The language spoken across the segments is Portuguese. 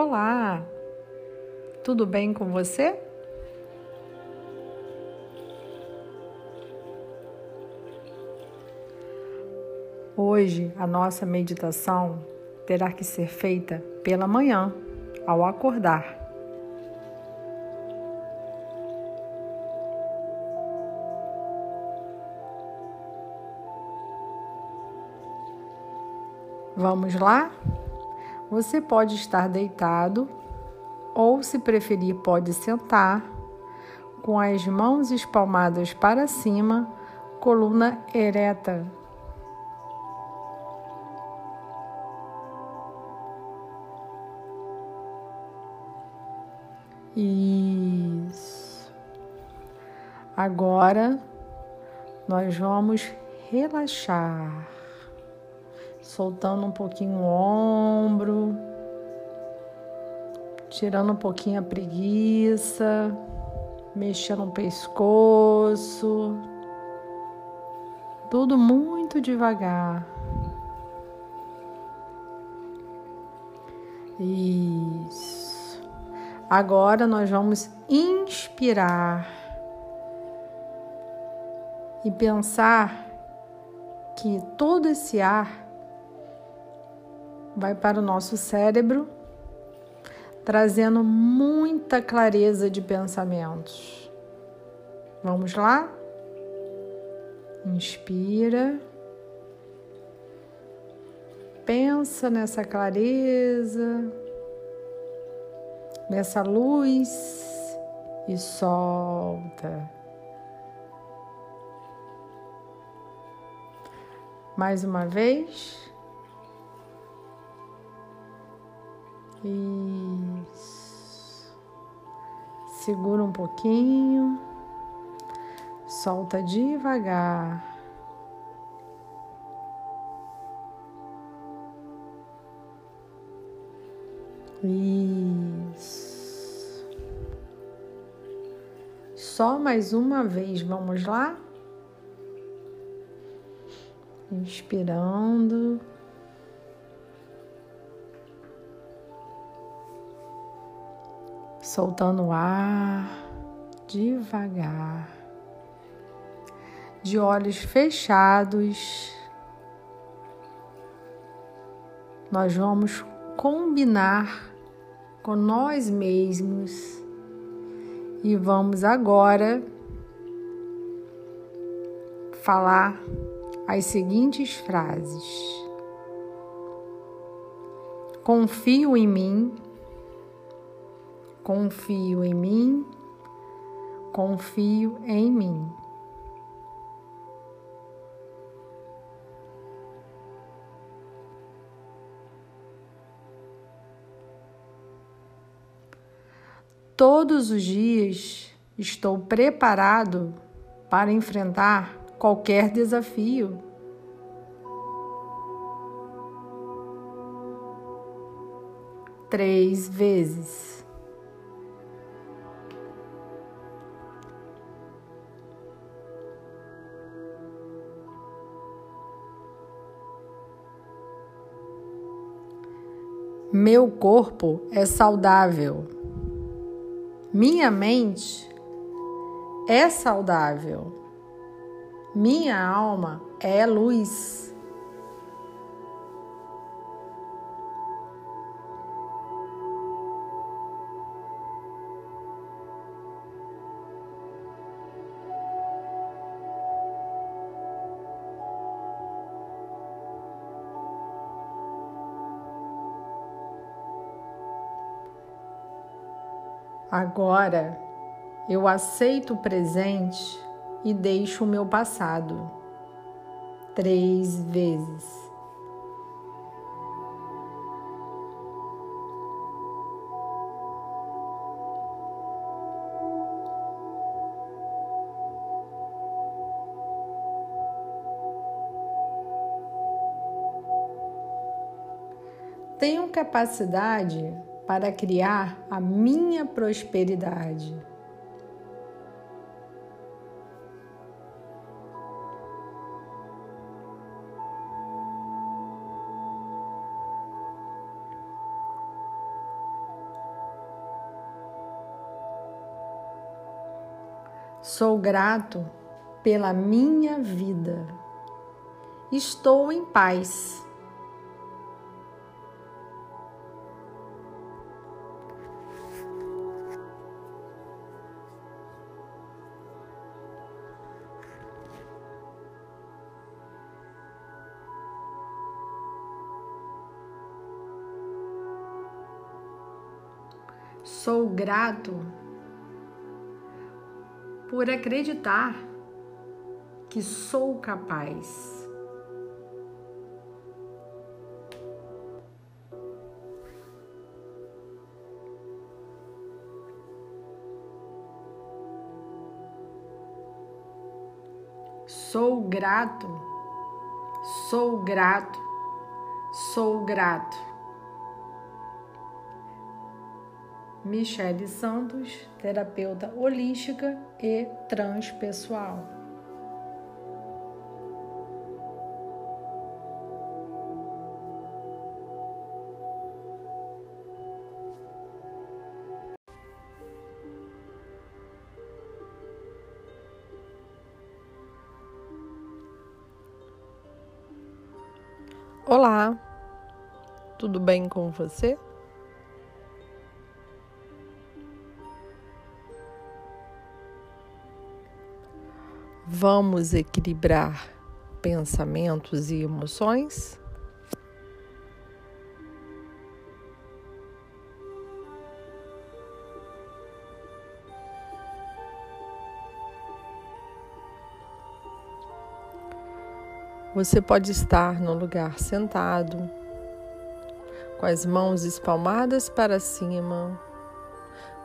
Olá, tudo bem com você? Hoje a nossa meditação terá que ser feita pela manhã, ao acordar. Vamos lá? Você pode estar deitado ou, se preferir, pode sentar com as mãos espalmadas para cima, coluna ereta. Isso. Agora nós vamos relaxar soltando um pouquinho o ombro, tirando um pouquinho a preguiça, mexendo o pescoço, tudo muito devagar. Isso. Agora nós vamos inspirar e pensar que todo esse ar vai para o nosso cérebro, trazendo muita clareza de pensamentos. Vamos lá? Inspira. Pensa nessa clareza, nessa luz e solta. Mais uma vez. Isso. Segura um pouquinho. Solta devagar. Isso. Só mais uma vez, vamos lá? Inspirando. Soltando o ar devagar, de olhos fechados. Nós vamos combinar com nós mesmos e vamos agora falar as seguintes frases: Confio em mim Confio em mim, confio em mim. Todos os dias estou preparado para enfrentar qualquer desafio. Três vezes. Meu corpo é saudável. Minha mente é saudável. Minha alma é luz. Agora eu aceito o presente e deixo o meu passado. Três vezes. Tenho capacidade para criar a minha prosperidade. Sou grato pela minha vida. Estou em paz grato por acreditar que sou capaz. Sou grato, sou grato, sou grato. Michele Santos, terapeuta holística e transpessoal. Olá, tudo bem com você? Vamos equilibrar pensamentos e emoções? Você pode estar no lugar sentado, com as mãos espalmadas para cima,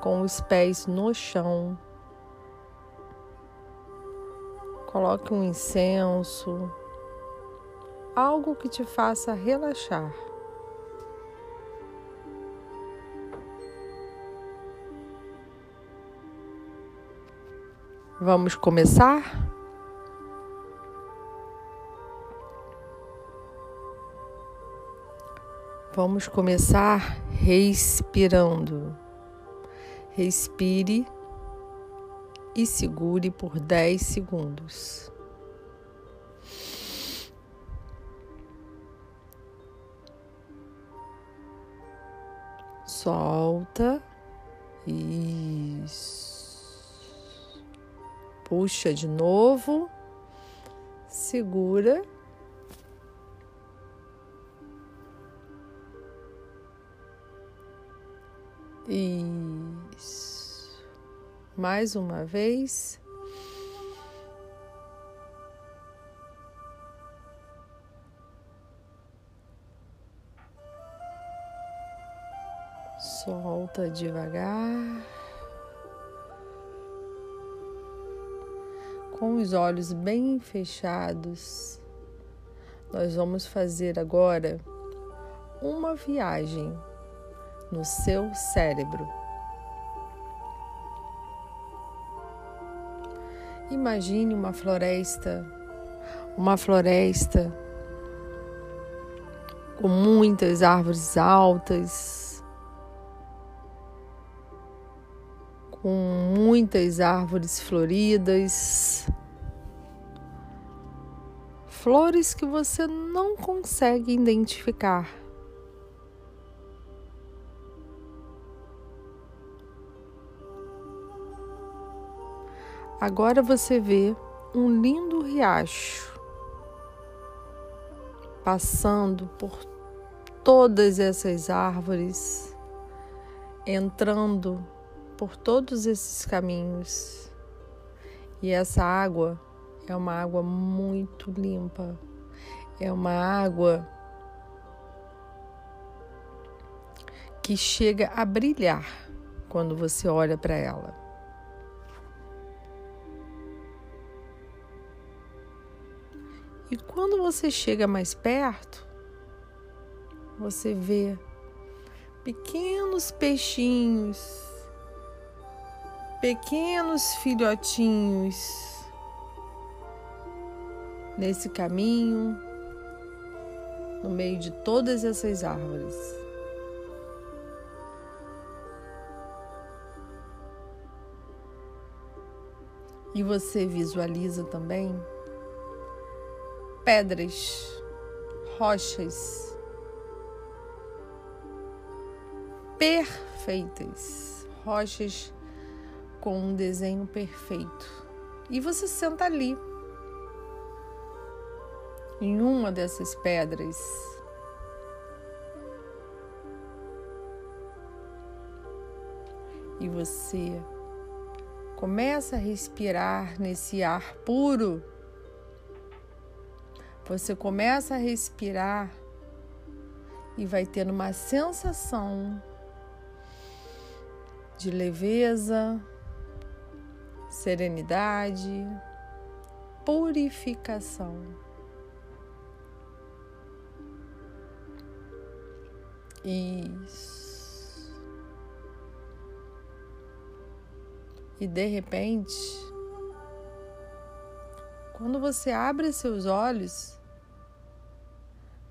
com os pés no chão Coloque um incenso, algo que te faça relaxar. Vamos começar? Vamos começar respirando. Respire e segure por 10 segundos. Solta. Isso. Puxa de novo. Segura. Isso mais uma vez. Solta devagar. Com os olhos bem fechados, nós vamos fazer agora uma viagem no seu cérebro. Imagine uma floresta, uma floresta com muitas árvores altas, com muitas árvores floridas, flores que você não consegue identificar. Agora você vê um lindo riacho passando por todas essas árvores, entrando por todos esses caminhos. E essa água é uma água muito limpa, é uma água que chega a brilhar quando você olha para ela. E quando você chega mais perto, você vê pequenos peixinhos, pequenos filhotinhos nesse caminho, no meio de todas essas árvores. E você visualiza também pedras, rochas perfeitas, rochas com um desenho perfeito. E você senta ali, em uma dessas pedras. E você começa a respirar nesse ar puro. Você começa a respirar e vai tendo uma sensação de leveza, serenidade, purificação. Isso. E de repente, quando você abre seus olhos,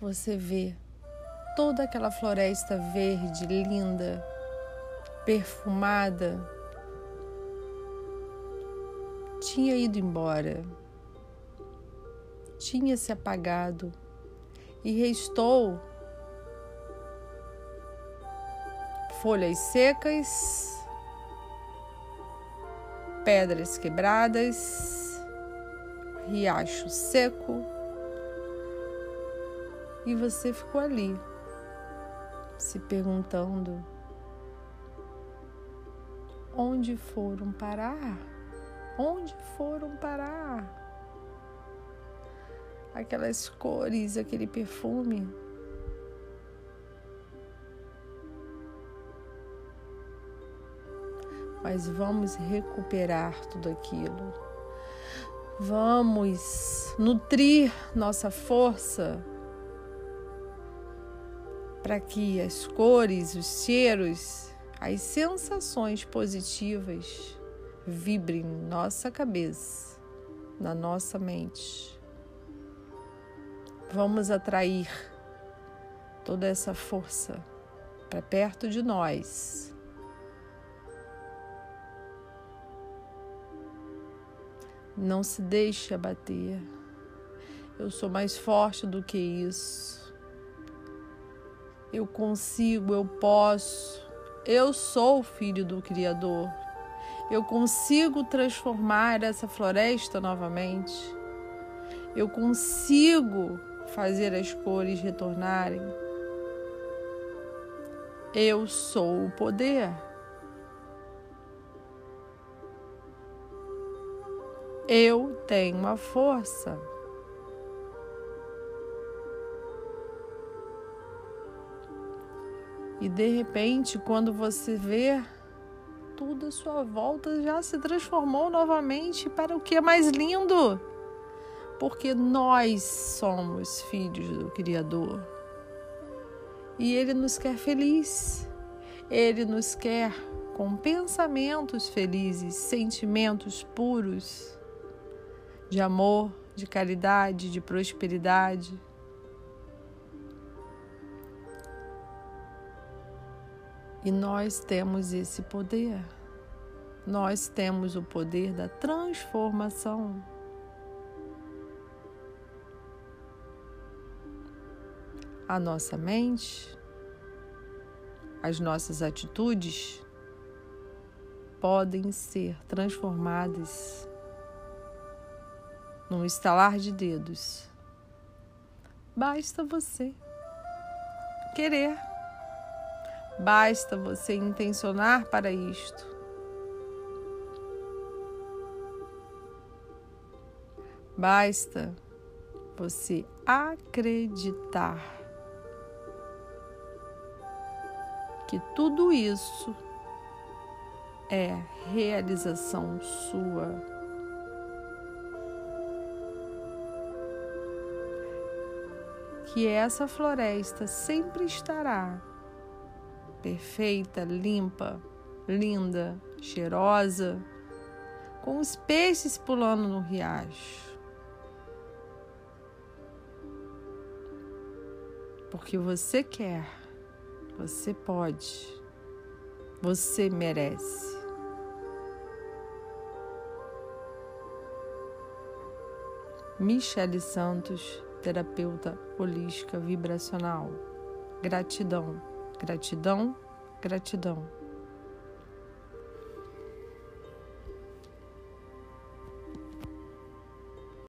você vê toda aquela floresta verde linda perfumada, tinha ido embora, tinha se apagado. E restou folhas secas, pedras quebradas, riacho seco, e você ficou ali, se perguntando Onde foram parar? Onde foram parar? Aquelas cores, aquele perfume. Mas vamos recuperar tudo aquilo. Vamos nutrir nossa força para que as cores, os cheiros as sensações positivas vibrem em nossa cabeça, na nossa mente. Vamos atrair toda essa força para perto de nós. Não se deixe abater. Eu sou mais forte do que isso. Eu consigo, eu posso. Eu sou filho do Criador. Eu consigo transformar essa floresta novamente. Eu consigo fazer as cores retornarem. Eu sou o poder. Eu tenho a força. E de repente, quando você vê, tudo à sua volta já se transformou novamente para o que é mais lindo. Porque nós somos filhos do Criador. E Ele nos quer feliz. Ele nos quer com pensamentos felizes, sentimentos puros de amor, de caridade, de prosperidade. E nós temos esse poder. Nós temos o poder da transformação. A nossa mente, as nossas atitudes podem ser transformadas num estalar de dedos. Basta você querer. Basta você intencionar para isto. Basta você acreditar que tudo isso é realização sua. Que essa floresta sempre estará perfeita, limpa, linda, cheirosa, com os peixes pulando no riacho. Porque você quer, você pode, você merece. Michele Santos, terapeuta holística vibracional. Gratidão, gratidão, gratidão.